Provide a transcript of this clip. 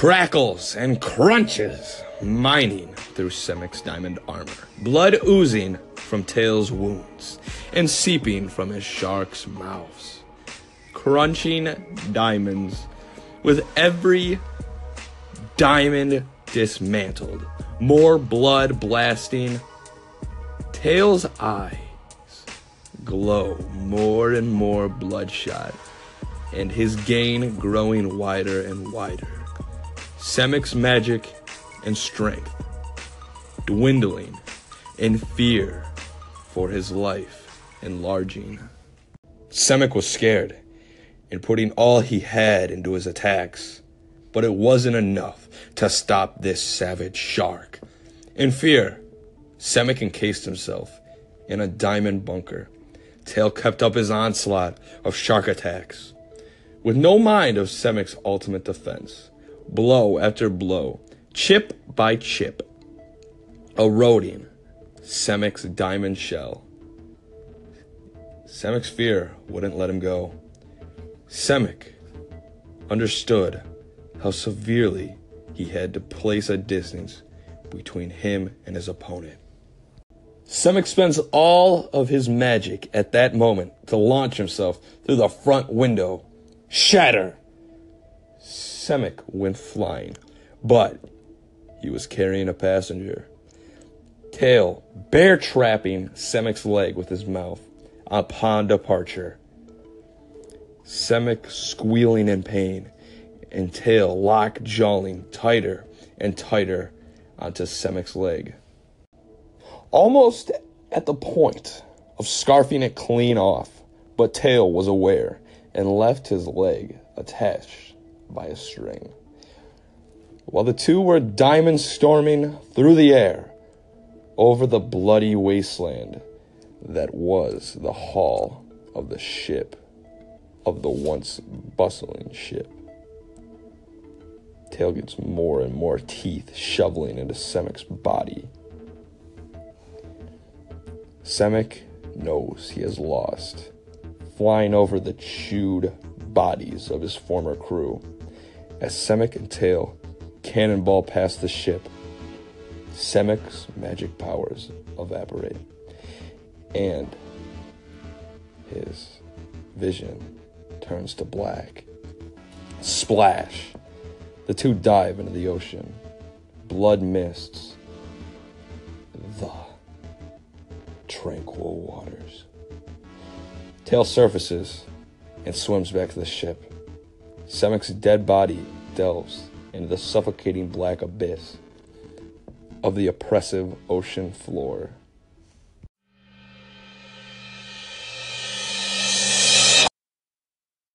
crackles and crunches, mining through Semek's diamond armor, blood oozing from Tail's wounds and seeping from his shark's mouths. Crunching diamonds with every diamond dismantled, more blood blasting. Tail's eyes glow more and more bloodshot, and his gain growing wider and wider. Semek's magic and strength dwindling, and fear for his life enlarging. Semek was scared and putting all he had into his attacks, but it wasn't enough to stop this savage shark. In fear, Semek encased himself in a diamond bunker. Tail kept up his onslaught of shark attacks. With no mind of Semek's ultimate defense, blow after blow, chip by chip, eroding Semek's diamond shell. Semek's fear wouldn't let him go. Semek understood how severely he had to place a distance between him and his opponent. Semek spends all of his magic at that moment to launch himself through the front window. Shatter! Semek went flying, but he was carrying a passenger. Tail bear trapping Semek's leg with his mouth upon departure. Semek squealing in pain, and Tail lock jawing tighter and tighter onto Semek's leg. Almost at the point of scarfing it clean off, but Tail was aware and left his leg attached by a string. While the two were diamond storming through the air over the bloody wasteland that was the hull of the ship, of the once bustling ship. Tail gets more and more teeth shoveling into Semek's body. Semek knows he has lost, flying over the chewed bodies of his former crew. As Semek and Tail cannonball past the ship, Semek's magic powers evaporate, and his vision turns to black. Splash! The two dive into the ocean. Blood mists. The tranquil waters. Tail surfaces and swims back to the ship. Semek's dead body delves into the suffocating black abyss of the oppressive ocean floor.